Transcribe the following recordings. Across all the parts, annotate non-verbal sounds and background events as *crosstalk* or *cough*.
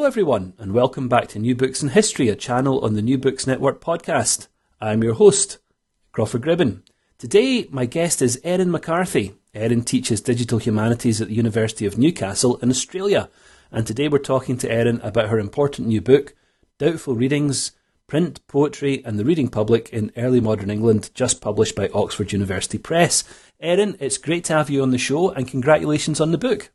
Hello, everyone, and welcome back to New Books in History, a channel on the New Books Network podcast. I'm your host, Crawford Gribben. Today, my guest is Erin McCarthy. Erin teaches digital humanities at the University of Newcastle in Australia, and today we're talking to Erin about her important new book, Doubtful Readings Print, Poetry, and the Reading Public in Early Modern England, just published by Oxford University Press. Erin, it's great to have you on the show, and congratulations on the book.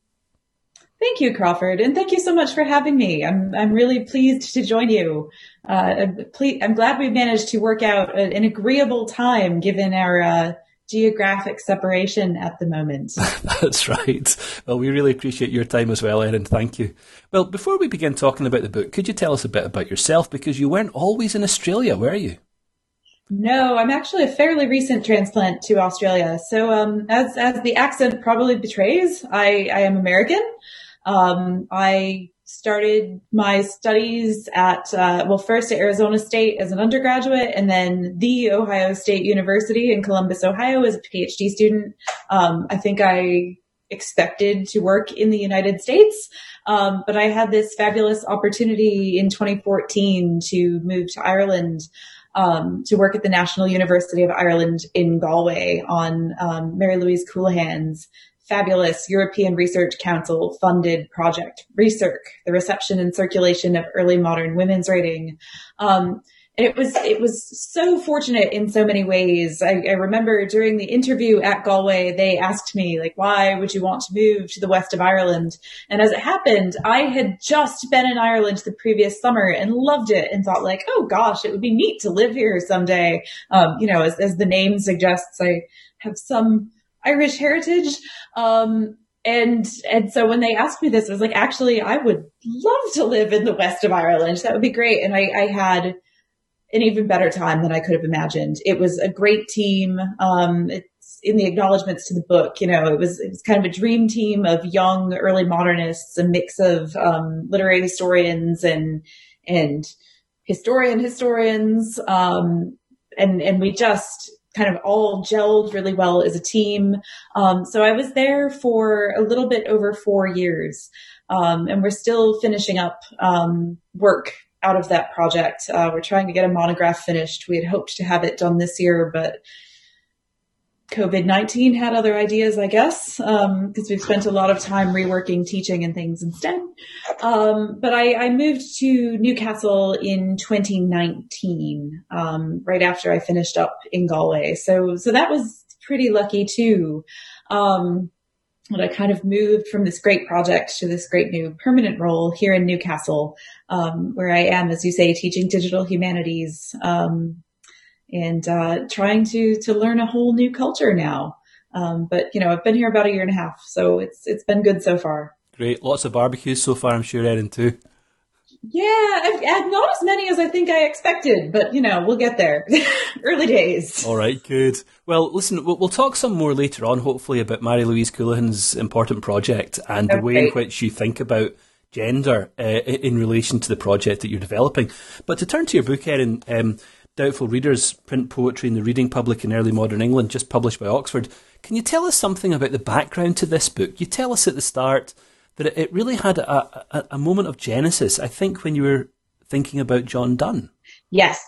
Thank you, Crawford, and thank you so much for having me. I'm I'm really pleased to join you. Uh, I'm glad we managed to work out an agreeable time given our uh, geographic separation at the moment. *laughs* That's right. Well, we really appreciate your time as well, Erin. Thank you. Well, before we begin talking about the book, could you tell us a bit about yourself? Because you weren't always in Australia, were you? No, I'm actually a fairly recent transplant to Australia. So, um, as as the accent probably betrays, I, I am American. Um, I started my studies at, uh, well, first at Arizona State as an undergraduate and then the Ohio State University in Columbus, Ohio as a PhD student. Um, I think I expected to work in the United States. Um, but I had this fabulous opportunity in 2014 to move to Ireland. Um, to work at the National University of Ireland in Galway on um, Mary Louise Coolahan's fabulous European Research Council funded project, ReCirc, the reception and circulation of early modern women's writing. Um, and it was it was so fortunate in so many ways. I, I, remember during the interview at Galway, they asked me like, "Why would you want to move to the west of Ireland?" And as it happened, I had just been in Ireland the previous summer and loved it, and thought like, "Oh gosh, it would be neat to live here someday." Um, you know, as, as the name suggests, I have some Irish heritage. Um, and and so when they asked me this, I was like, actually, I would love to live in the west of Ireland. That would be great. And I, I had an even better time than I could have imagined. It was a great team. Um, it's in the acknowledgments to the book. You know, it was it was kind of a dream team of young early modernists, a mix of um, literary historians and and historian historians. Um, and and we just kind of all gelled really well as a team. Um, so I was there for a little bit over four years, um, and we're still finishing up um, work out of that project. Uh, we're trying to get a monograph finished. We had hoped to have it done this year, but COVID 19 had other ideas, I guess, because um, we've spent a lot of time reworking teaching and things instead. Um, but I, I, moved to Newcastle in 2019, um, right after I finished up in Galway. So, so that was pretty lucky too. Um, but I kind of moved from this great project to this great new permanent role here in Newcastle, um, where I am, as you say, teaching digital humanities um, and uh, trying to to learn a whole new culture now. Um, but you know, I've been here about a year and a half, so it's it's been good so far. Great, lots of barbecues so far. I'm sure, Erin too. Yeah, I've, I've not as many as I think I expected, but you know, we'll get there. *laughs* Early days. All right, good. Well, listen, we'll, we'll, talk some more later on, hopefully, about Mary Louise Coolahan's important project and okay. the way in which you think about gender uh, in relation to the project that you're developing. But to turn to your book, Erin, um, Doubtful Readers, Print Poetry in the Reading Public in Early Modern England, just published by Oxford. Can you tell us something about the background to this book? You tell us at the start that it really had a, a, a moment of genesis, I think, when you were thinking about John Donne. Yes.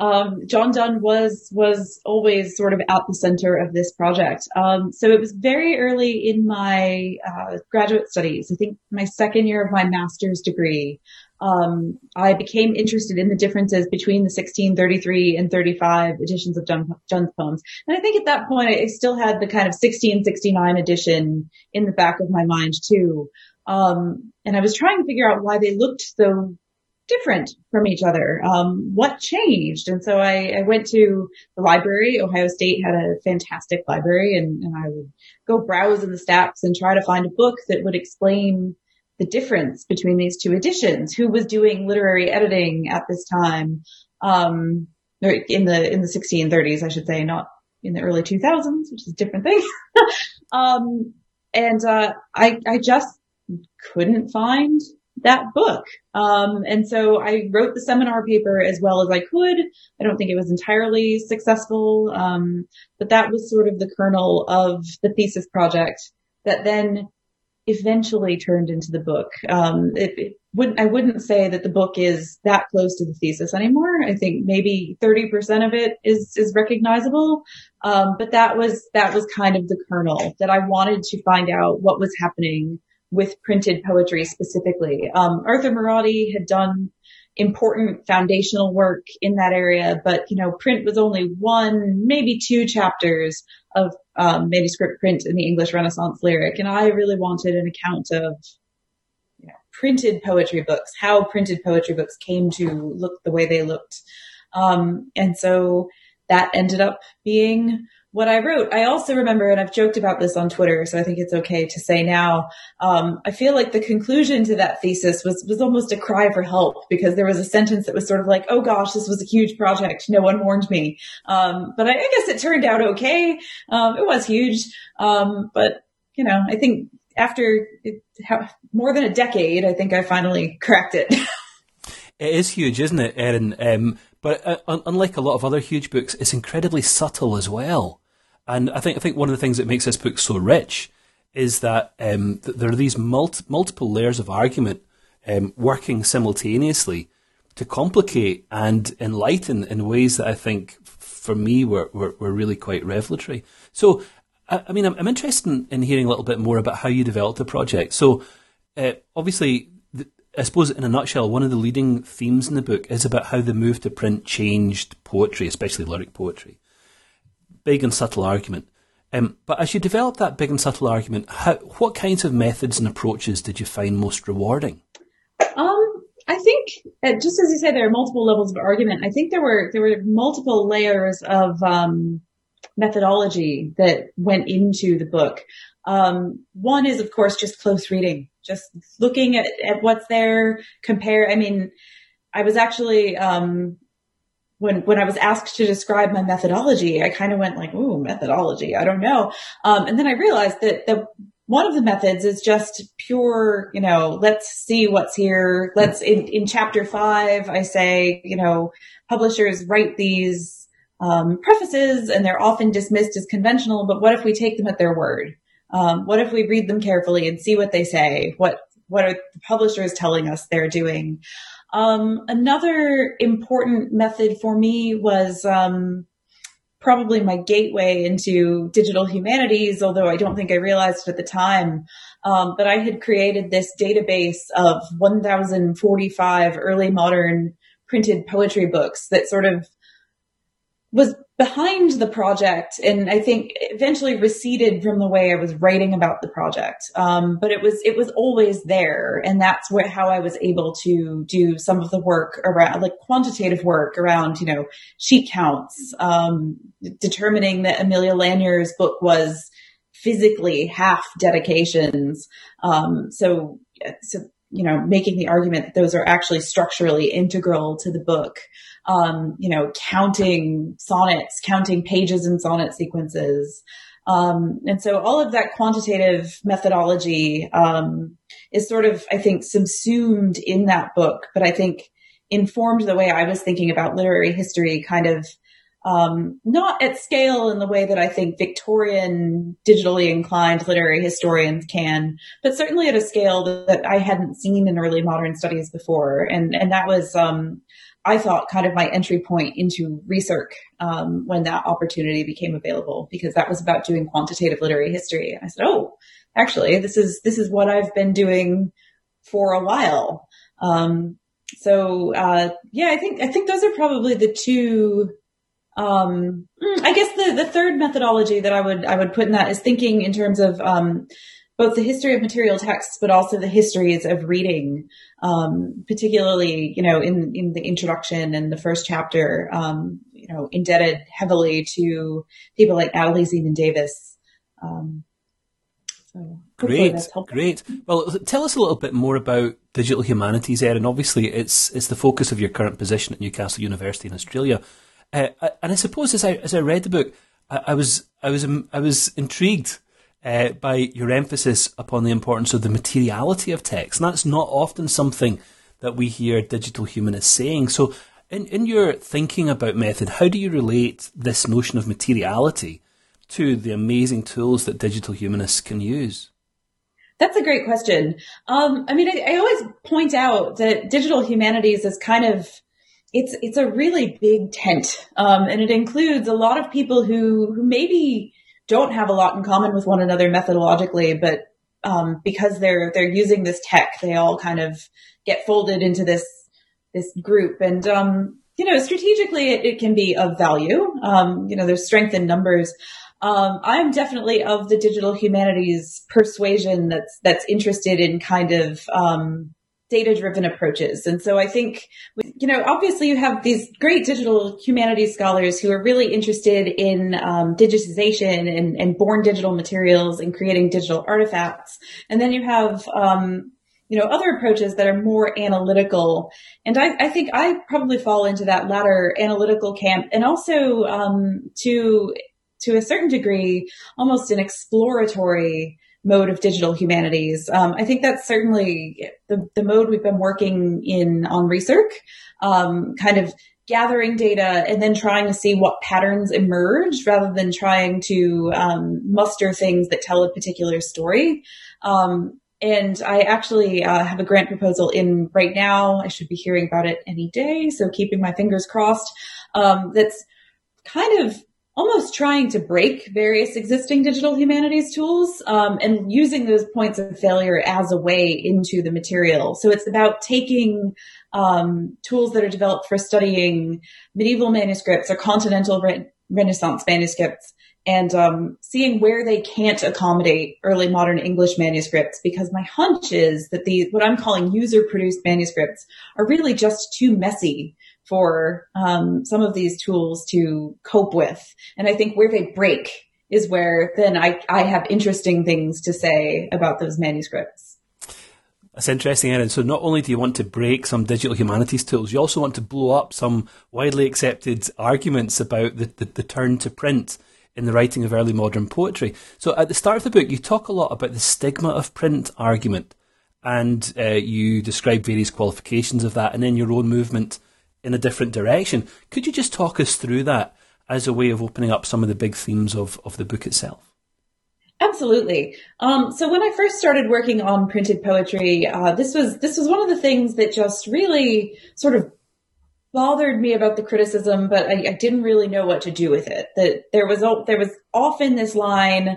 um, John Donne was was always sort of at the center of this project. Um, so it was very early in my uh, graduate studies. I think my second year of my master's degree. Um, I became interested in the differences between the 1633 and 35 editions of John, Donne's poems. And I think at that point I still had the kind of 1669 edition in the back of my mind too. Um, and I was trying to figure out why they looked so different from each other. Um, what changed? And so I, I, went to the library. Ohio State had a fantastic library and, and, I would go browse in the stacks and try to find a book that would explain the difference between these two editions. Who was doing literary editing at this time? Um, in the, in the 1630s, I should say, not in the early 2000s, which is a different thing. *laughs* um, and, uh, I, I just couldn't find that book. Um, and so I wrote the seminar paper as well as I could. I don't think it was entirely successful. Um, but that was sort of the kernel of the thesis project that then eventually turned into the book. Um, it, it wouldn't, I wouldn't say that the book is that close to the thesis anymore. I think maybe 30% of it is, is recognizable. Um, but that was, that was kind of the kernel that I wanted to find out what was happening with printed poetry specifically. Um, Arthur Marotti had done important foundational work in that area, but you know, print was only one, maybe two chapters of um, manuscript print in the English Renaissance lyric, and I really wanted an account of you know, printed poetry books, how printed poetry books came to look the way they looked, um, and so that ended up being what I wrote. I also remember, and I've joked about this on Twitter, so I think it's okay to say now. Um, I feel like the conclusion to that thesis was was almost a cry for help because there was a sentence that was sort of like, "Oh gosh, this was a huge project. No one warned me." Um, but I, I, guess it turned out okay. Um, it was huge, um, but you know, I think after it, how, more than a decade, I think I finally cracked it. *laughs* it is huge, isn't it, Erin? Um, but uh, unlike a lot of other huge books, it's incredibly subtle as well. And I think I think one of the things that makes this book so rich is that, um, there are these multi- multiple layers of argument um, working simultaneously to complicate and enlighten in ways that I think for me were, were, were really quite revelatory. So, I, I mean, I'm, I'm, interested in, in, hearing a little bit more about how you developed the project. So, uh, obviously, I suppose in a nutshell, one of the leading themes in the book is about how the move to print changed poetry, especially lyric poetry big and subtle argument. Um, but as you developed that big and subtle argument, how, what kinds of methods and approaches did you find most rewarding? Um, I think, uh, just as you say, there are multiple levels of argument. I think there were there were multiple layers of um, methodology that went into the book. Um, one is, of course, just close reading, just looking at, at what's there, compare. I mean, I was actually um, when when I was asked to describe my methodology, I kind of went like, "Ooh, methodology. I don't know." Um, and then I realized that the one of the methods is just pure, you know, let's see what's here. Let's in, in chapter five, I say, you know, publishers write these um, prefaces and they're often dismissed as conventional. But what if we take them at their word? Um, what if we read them carefully and see what they say? What what are the publishers telling us they're doing? Um, another important method for me was um, probably my gateway into digital humanities, although I don't think I realized at the time. Um, but I had created this database of 1,045 early modern printed poetry books that sort of was behind the project and I think eventually receded from the way I was writing about the project. Um, but it was, it was always there. And that's where, how I was able to do some of the work around, like quantitative work around, you know, sheet counts, um, determining that Aemilia Lanyer's book was physically half dedications. Um, so, so, you know, making the argument that those are actually structurally integral to the book um, you know, counting sonnets, counting pages in sonnet sequences. Um, and so all of that quantitative methodology, um, is sort of, I think, subsumed in that book, but I think informed the way I was thinking about literary history kind of, um, not at scale in the way that I think Victorian digitally inclined literary historians can, but certainly at a scale that, I hadn't seen in early modern studies before. And, and that was, um, I thought, kind of my entry point into ReCirc um, when that opportunity became available, because that was about doing quantitative literary history. And I said, "Oh, actually, this is this is what I've been doing for a while." Um, so uh, yeah, I think I think those are probably the two. Um, I guess the the third methodology that I would I would put in that is thinking in terms of um, both the history of material texts, but also the histories of reading, um, particularly, you know, in, in the introduction and the first chapter, um, you know, indebted heavily to people like Natalie Zemon Davis. Um, so great, great. Well, tell us a little bit more about digital humanities, Erin. Obviously, it's it's the focus of your current position at Newcastle University in Australia. Uh, and I suppose as I as I read the book, I, I was I was I was intrigued uh, by your emphasis upon the importance of the materiality of text. And that's not often something that we hear digital humanists saying. So, in, in your thinking about method, how do you relate this notion of materiality to the amazing tools that digital humanists can use? That's a great question. Um, I mean, I, I, always point out that digital humanities is kind of it's it's a really big tent, um, and it includes a lot of people who who maybe don't have a lot in common with one another methodologically, but um, because they're they're using this tech, they all kind of get folded into this this group. And um, you know, strategically, it, it, can be of value. Um, you know, there's strength in numbers. Um, I'm definitely of the digital humanities persuasion that's that's interested in kind of um, data driven approaches. And so I think, you know, obviously you have these great digital humanities scholars who are really interested in um, digitization and, and, born digital materials and creating digital artifacts. And then you have, um, you know, other approaches that are more analytical. And I, I, think I probably fall into that latter analytical camp and also um, to to a certain degree, almost an exploratory mode of digital humanities. Um, I think that's certainly the, the mode we've been working in on ReCirc, um, kind of gathering data and then trying to see what patterns emerge rather than trying to um, muster things that tell a particular story. Um, and I actually uh, have a grant proposal in right now. I should be hearing about it any day, so keeping my fingers crossed. Um, that's kind of almost trying to break various existing digital humanities tools um, and using those points of failure as a way into the material. So it's about taking um, tools that are developed for studying medieval manuscripts or continental re- Renaissance manuscripts and um, seeing where they can't accommodate early modern English manuscripts, because my hunch is that the what I'm calling user-produced manuscripts are really just too messy for um, some of these tools to cope with. And I think where they break is where then I, I have interesting things to say about those manuscripts. That's interesting, Erin. So not only do you want to break some digital humanities tools, you also want to blow up some widely accepted arguments about the, the, the turn to print in the writing of early modern poetry. So at the start of the book, you talk a lot about the stigma of print argument, and uh, you describe various qualifications of that, and then your own movement in a different direction. Could you just talk us through that as a way of opening up some of the big themes of, of the book itself? Absolutely. Um, so when I first started working on printed poetry, uh, this was this was one of the things that just really sort of bothered me about the criticism, but I, I didn't really know what to do with it. That there was there was often this line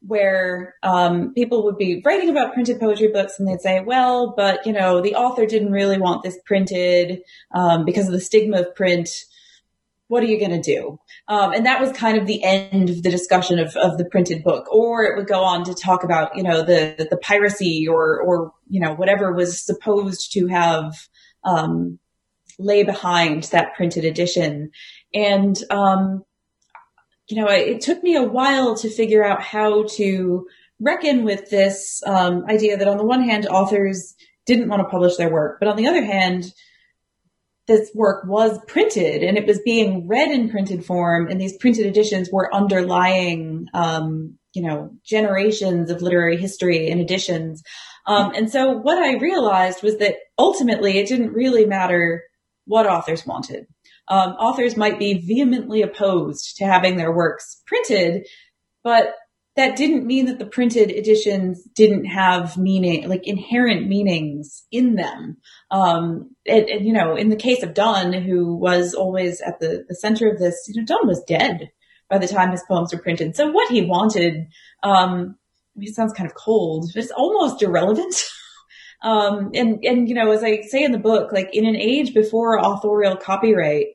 where um, people would be writing about printed poetry books and they'd say, well, but you know, the author didn't really want this printed um, because of the stigma of print. What are you going to do? Um, and that was kind of the end of the discussion of, of the printed book. Or it would go on to talk about, you know, the, the piracy or, or, you know, whatever was supposed to have, um, lay behind that printed edition. And, um, you know, it took me a while to figure out how to reckon with this um, idea that on the one hand, authors didn't want to publish their work, but on the other hand, this work was printed and it was being read in printed form, and these printed editions were underlying, um, you know, generations of literary history and editions. Um, and so what I realized was that ultimately it didn't really matter what authors wanted um, authors might be vehemently opposed to having their works printed, but that didn't mean that the printed editions didn't have meaning, like inherent meanings in them. Um, and, and, you know, in the case of Donne, who was always at the, the center of this, you know, Donne was dead by the time his poems were printed. So what he wanted, um, I mean, it sounds kind of cold, but it's almost irrelevant. *laughs* um, and, and, you know, as I say in the book, like in an age before authorial copyright,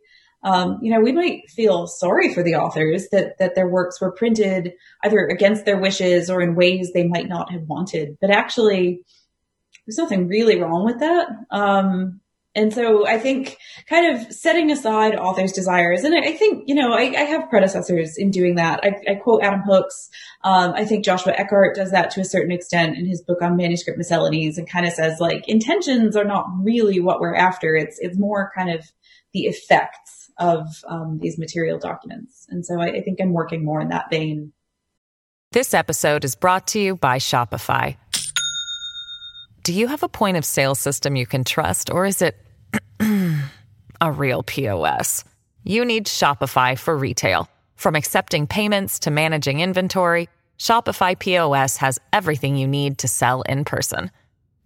um, you know, we might feel sorry for the authors that, that their works were printed either against their wishes or in ways they might not have wanted. But actually, there's nothing really wrong with that. Um, and so I think kind of setting aside authors' desires, and I, think, you know, I, I, have predecessors in doing that. I, I quote Adam Hooks. Um, I think Joshua Eckhardt does that to a certain extent in his book on manuscript miscellanies and kind of says like intentions are not really what we're after. It's, it's more kind of the effects of um, these material documents. And so I, I think I'm working more in that vein. This episode is brought to you by Shopify. Do you have a point of sale system you can trust, or is it a real POS? You need Shopify for retail. From accepting payments to managing inventory, Shopify POS has everything you need to sell in person.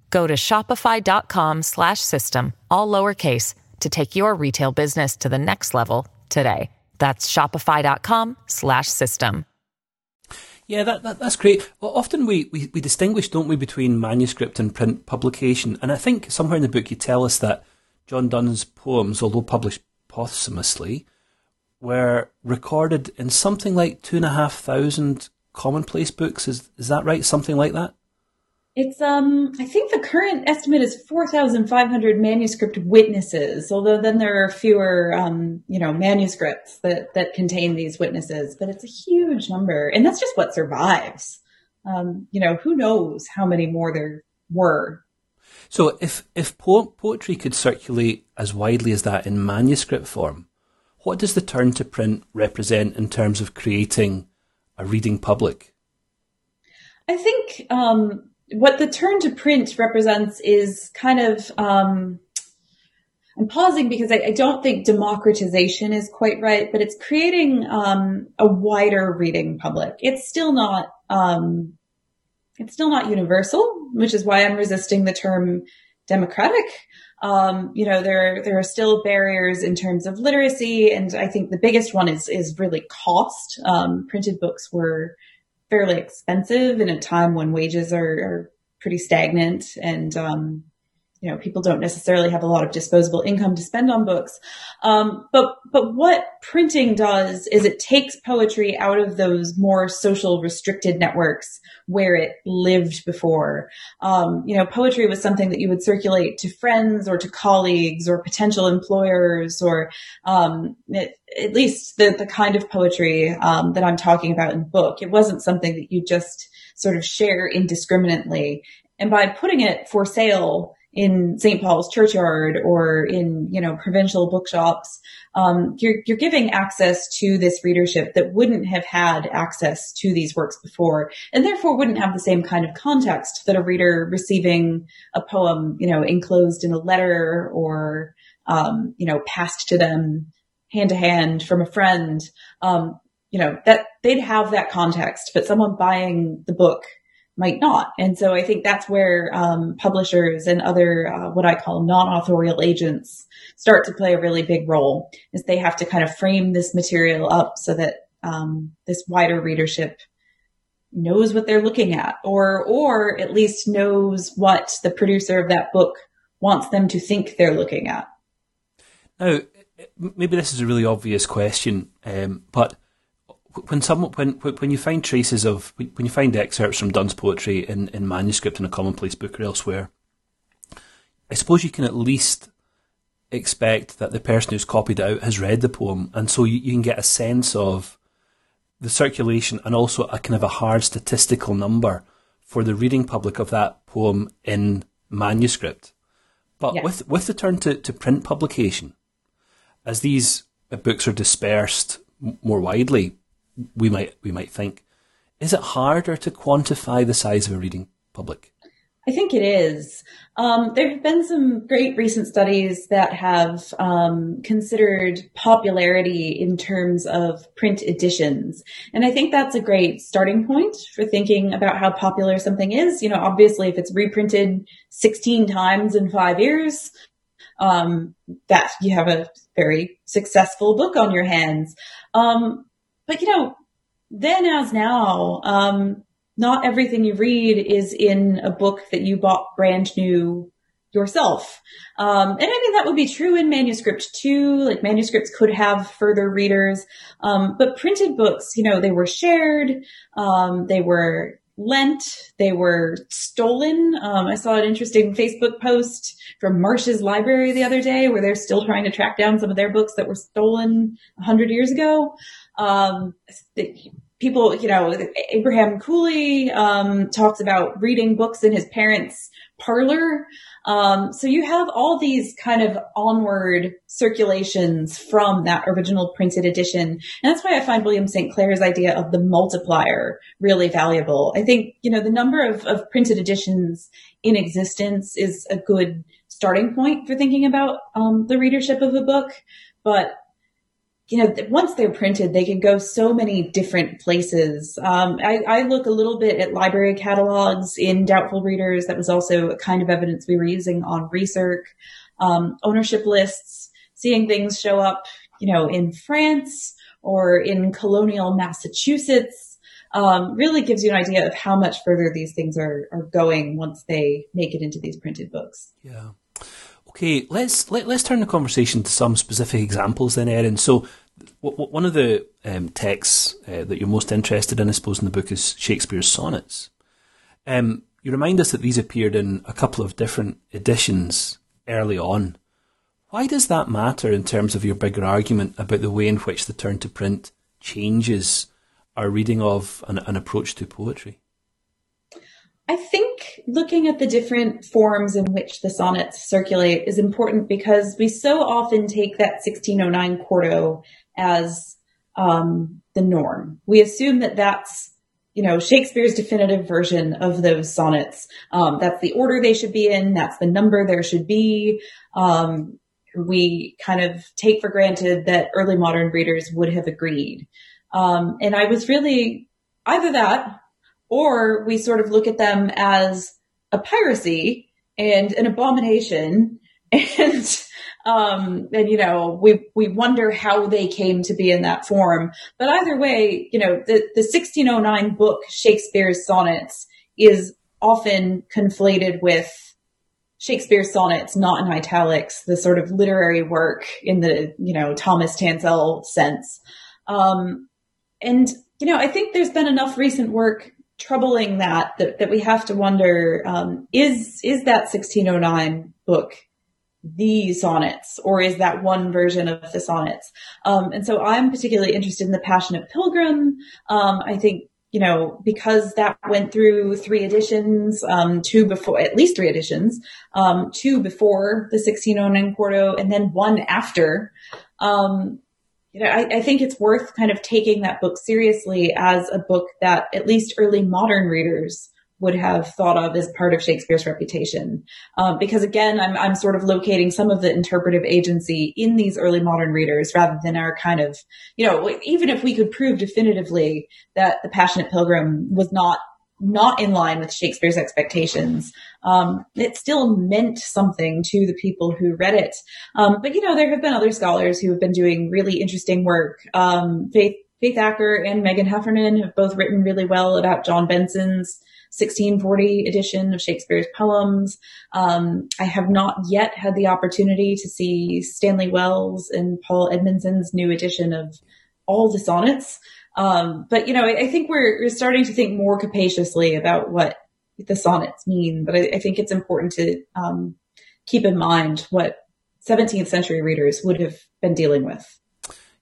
Go to shopify.com/system all lowercase to take your retail business to the next level today. That's shopify.com slash system. Yeah, that, that, that's great. Well, often we, we, we distinguish, don't we, between manuscript and print publication. And I think somewhere in the book you tell us that John Donne's poems, although published posthumously, were recorded in something like two and a half thousand commonplace books. Is, is that right? Something like that? It's um I think the current estimate is 4,500 manuscript witnesses, although then there are fewer um you know manuscripts that that contain these witnesses, but it's a huge number and that's just what survives. Um you know, who knows how many more there were. So if if po- poetry could circulate as widely as that in manuscript form, what does the turn to print represent in terms of creating a reading public? I think um, what the turn to print represents is kind of um, I'm pausing because I, I, don't think democratization is quite right, but it's creating um, a wider reading public. It's still not um, it's still not universal, which is why I'm resisting the term democratic. Um, you know, there there are still barriers in terms of literacy, and I think the biggest one is is really cost. Um, printed books were fairly expensive in a time when wages are, are pretty stagnant and um, you know people don't necessarily have a lot of disposable income to spend on books. Um, but but what printing does is it takes poetry out of those more social restricted networks where it lived before. Um, you know poetry was something that you would circulate to friends or to colleagues or potential employers or um, it, at least the, the kind of poetry um, that i'm talking about in book. It wasn't something that you just sort of share indiscriminately. And by putting it for sale in St. Paul's churchyard or in, you know, provincial bookshops, um, you're, you're giving access to this readership that wouldn't have had access to these works before and therefore wouldn't have the same kind of context that a reader receiving a poem, you know, enclosed in a letter or, um, you know, passed to them hand to hand from a friend. Um, you know, that they'd have that context, but someone buying the book might not. And so I think that's where um, publishers and other uh, what I call non-authorial agents start to play a really big role. Is they have to kind of frame this material up so that um, this wider readership knows what they're looking at, or or at least knows what the producer of that book wants them to think they're looking at. Now, maybe this is a really obvious question, um, but when someone when when you find traces of when you find excerpts from Donne's poetry in, in manuscript in a commonplace book or elsewhere, I suppose you can at least expect that the person who's copied it out has read the poem, and so you, you can get a sense of the circulation and also a kind of a hard statistical number for the reading public of that poem in manuscript. But yes. with with the turn to, to print publication, as these books are dispersed more widely, we might we might think. Is it harder to quantify the size of a reading public? I think it is. Um, there have been some great recent studies that have um, considered popularity in terms of print editions. And I think that's a great starting point for thinking about how popular something is. You know, obviously, if it's reprinted 16 times in five years, um, that you have a very successful book on your hands. Um, but, you know, then as now, um, not everything you read is in a book that you bought brand new yourself. Um, and I mean, that would be true in manuscript too. Like manuscripts could have further readers. Um, but printed books, you know, they were shared. Um, they were lent. They were stolen. Um, I saw an interesting Facebook post from Marsh's library the other day where they're still trying to track down some of their books that were stolen a hundred years ago. Um, people, you know, Abraham Cowley um, talks about reading books in his parents' parlor. Um, so you have all these kind of onward circulations from that original printed edition. And that's why I find William St. Clair's idea of the multiplier really valuable. I think, you know, the number of, of printed editions in existence is a good starting point for thinking about um, the readership of a book. But you know, once they're printed, they can go so many different places. Um, I, I, look a little bit at library catalogs in Doubtful Readers. That was also a kind of evidence we were using on Recirc. Um, ownership lists, seeing things show up, you know, in France or in colonial Massachusetts, um, really gives you an idea of how much further these things are, are going once they make it into these printed books. Yeah. Okay, let's let, let us turn the conversation to some specific examples then, Erin. So, w- w- one of the um, texts uh, that you're most interested in, I suppose, in the book is Shakespeare's sonnets. Um, you remind us that these appeared in a couple of different editions early on. Why does that matter in terms of your bigger argument about the way in which the turn to print changes our reading of an, an approach to poetry? I think looking at the different forms in which the sonnets circulate is important because we so often take that 1609 quarto as um, the norm. We assume that that's you know Shakespeare's definitive version of those sonnets. Um, that's the order they should be in. That's the number there should be. Um, we kind of take for granted that early modern readers would have agreed. Um, and I was really either that or we sort of look at them as a piracy and an abomination. *laughs* And um and you know we we wonder how they came to be in that form. But either way you know the the 1609 book Shakespeare's sonnets is often conflated with Shakespeare's sonnets not in italics the sort of literary work in the you know Thomas Tanselle sense. Um and you know I think there's been enough recent work troubling that, that, that we have to wonder, um, is, is that 1609 book the sonnets or is that one version of the sonnets? Um, and so I'm particularly interested in the Passionate Pilgrim. Um, I think, you know, because that went through three editions, um, two before, at least three editions, um, two before the 1609 quarto and then one after. Um, you know, I, I, think it's worth kind of taking that book seriously as a book that at least early modern readers would have thought of as part of Shakespeare's reputation. Um, because again, I'm, I'm sort of locating some of the interpretive agency in these early modern readers rather than our kind of, you know, even if we could prove definitively that the Passionate Pilgrim was not not in line with Shakespeare's expectations, um, it still meant something to the people who read it. Um, but you know, there have been other scholars who have been doing really interesting work. Um, Faith, Faith Acker and Megan Heffernan have both written really well about John Benson's 1640 edition of Shakespeare's poems. Um, I have not yet had the opportunity to see Stanley Wells and Paul Edmondson's new edition of all the sonnets. Um, but you know, I, I think we're, we're, starting to think more capaciously about what the sonnets mean. But I, I think it's important to um, keep in mind what 17th century readers would have been dealing with.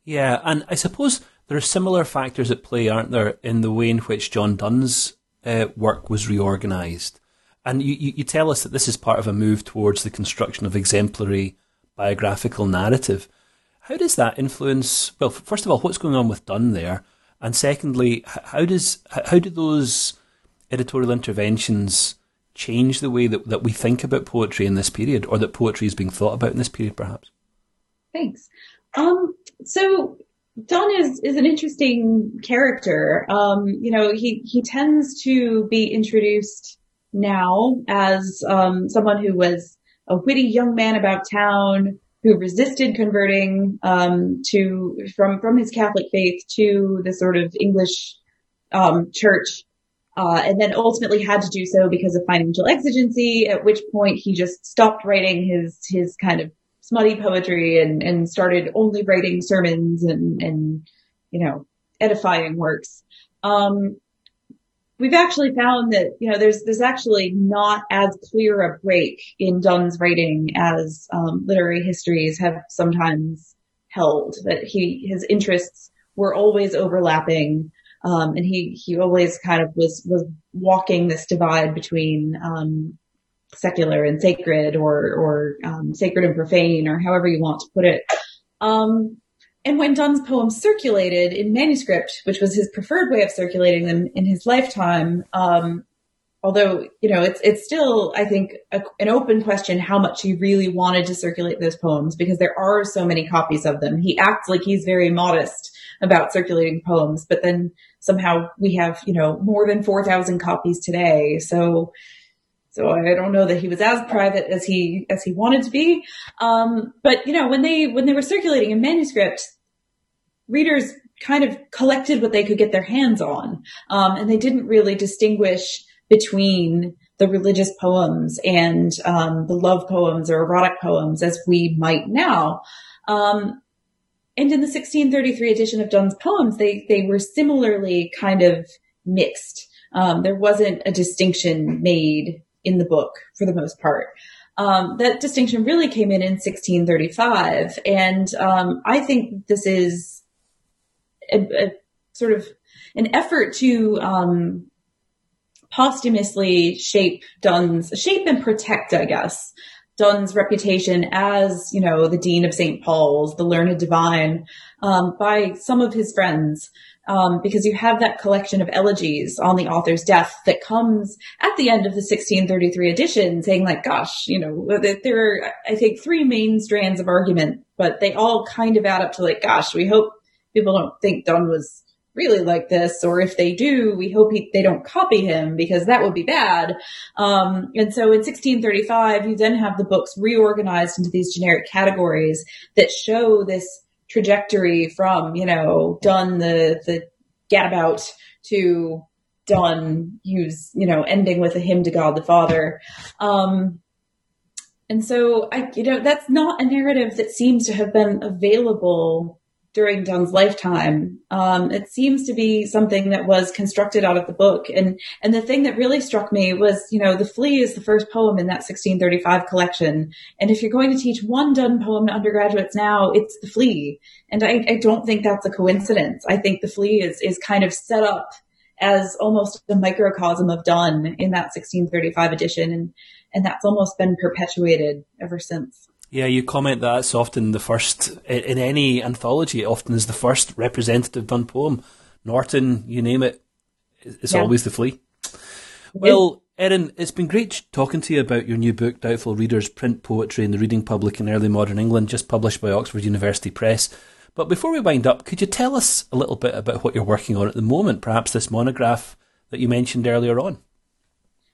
Yeah, and I suppose there are similar factors at play, aren't there, in the way in which John Donne's uh, work was reorganised. And you, you, you tell us that this is part of a move towards the construction of exemplary biographical narrative. How does that influence? Well, first of all, what's going on with Donne there? And secondly, how does how do those editorial interventions change the way that, that we think about poetry in this period, or that poetry is being thought about in this period, perhaps? Thanks. Um, so Donne is is an interesting character. Um, you know, he he tends to be introduced now as um, someone who was a witty young man about town who resisted converting um, to from from his Catholic faith to the sort of English um, church, uh, and then ultimately had to do so because of financial exigency. At which point he just stopped writing his his kind of smutty poetry and and started only writing sermons and and you know edifying works. Um, we've actually found that you know there's there's actually not as clear a break in Donne's writing as um, literary histories have sometimes held. That he his interests were always overlapping, um, and he he always kind of was was walking this divide between um, secular and sacred, or or um, sacred and profane, or however you want to put it. And when Donne's poems circulated in manuscript, which was his preferred way of circulating them in his lifetime, um, although you know it's it's still I think a, an open question how much he really wanted to circulate those poems because there are so many copies of them. He acts like he's very modest about circulating poems, but then somehow we have you know more than four thousand copies today. So so I don't know that he was as private as he as he wanted to be. Um, but you know, when they when they were circulating in manuscript, readers kind of collected what they could get their hands on, um, and they didn't really distinguish between the religious poems and um, the love poems or erotic poems as we might now. Um, and in the 1633 edition of Donne's poems, they they were similarly kind of mixed. Um, there wasn't a distinction made in the book for the most part. Um, that distinction really came in in 1635. And um, I think this is a, a, sort of an effort to um, posthumously shape Donne's, shape and protect, I guess, Donne's reputation as, you know, the Dean of St. Paul's, the learned divine, um, by some of his friends um, because you have that collection of elegies on the author's death that comes at the end of the 1633 edition saying like, gosh, you know, there are, I think, three main strands of argument, but they all kind of add up to like, gosh, we hope people don't think Donne was really like this, or if they do, we hope he, they don't copy him because that would be bad. Um, and so in 1635, you then have the books reorganized into these generic categories that show this trajectory from, you know, Donne the, the gadabout to Donne use, you know, ending with a hymn to God the Father. Um, and so I, you know, that's not a narrative that seems to have been available during Donne's lifetime. Um, it seems to be something that was constructed out of the book. And, and the thing that really struck me was, you know, The Flea is the first poem in that 1635 collection. And if you're going to teach one Donne poem to undergraduates now, it's The Flea. And I, I don't think that's a coincidence. I think The Flea is, is kind of set up as almost a microcosm of Donne in that 1635 edition. And, and that's almost been perpetuated ever since. Yeah, you comment that it's often the first in any anthology. It often is the first representative Donne poem. Norton, you name it, it's yeah. always the flea. Well, Erin, it's been great talking to you about your new book, Doubtful Readers: Print Poetry in the Reading Public in Early Modern England, just published by Oxford University Press. But before we wind up, could you tell us a little bit about what you're working on at the moment? Perhaps this monograph that you mentioned earlier on.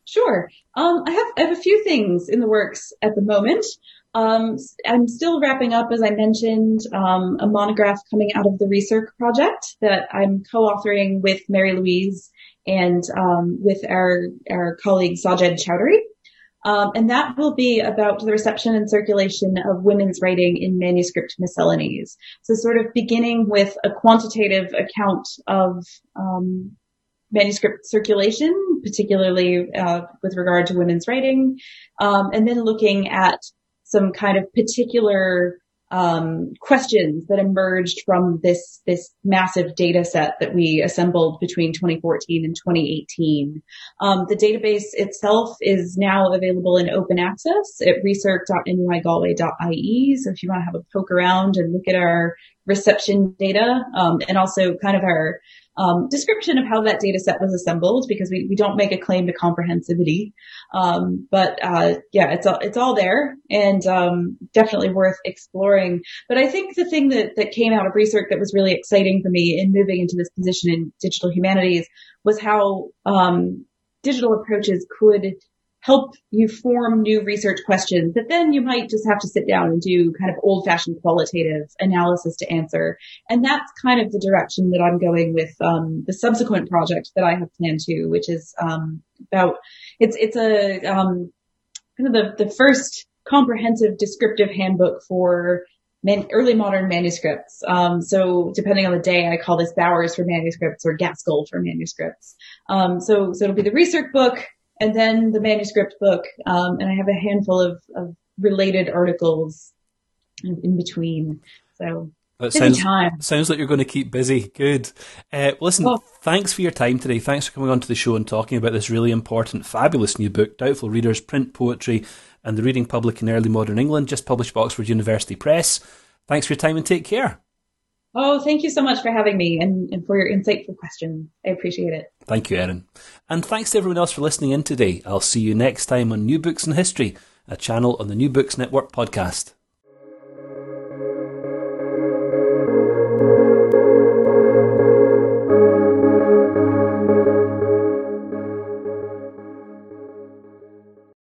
Sure. Um, I have I have a few things in the works at the moment. Um, I'm still wrapping up, as I mentioned, um, a monograph coming out of the ReCirc Project that I'm co-authoring with Mary Louise and um, with our our colleague Sajed Chowdhury. Um, and that will be about the reception and circulation of women's writing in manuscript miscellanies. So sort of beginning with a quantitative account of um, manuscript circulation, particularly uh, with regard to women's writing, um, and then looking at some kind of particular um, questions that emerged from this this massive data set that we assembled between 2014 and 2018. Um, the database itself is now available in open access at recirc.nuigalway.ie. So if you want to have a poke around and look at our reception data um, and also kind of our um, description of how that data set was assembled because we, we don't make a claim to comprehensivity. Um, but uh, yeah, it's all, it's all there and um, definitely worth exploring. But I think the thing that, that came out of ReCirc that was really exciting for me in moving into this position in digital humanities was how um, digital approaches could help you form new research questions that then you might just have to sit down and do kind of old fashioned qualitative analysis to answer. And that's kind of the direction that I'm going with um, the subsequent project that I have planned to, which is um, about it's it's a um, kind of the, the first comprehensive descriptive handbook for man, early modern manuscripts. Um, so depending on the day, I call this Bowers for manuscripts or Gaskell for manuscripts. Um, so so it'll be the research book and then the manuscript book, um, and I have a handful of, of related articles in, in between. So that sounds, time. sounds like you're going to keep busy. Good. Uh, listen, oh. thanks for your time today. Thanks for coming on to the show and talking about this really important, fabulous new book, Doubtful Readers, Print Poetry, and the Reading Public in Early Modern England, just published by Oxford University Press. Thanks for your time and take care. Oh, thank you so much for having me and, and for your insightful questions. I appreciate it. Thank you, Erin. And thanks to everyone else for listening in today. I'll see you next time on New Books in History, a channel on the New Books Network podcast.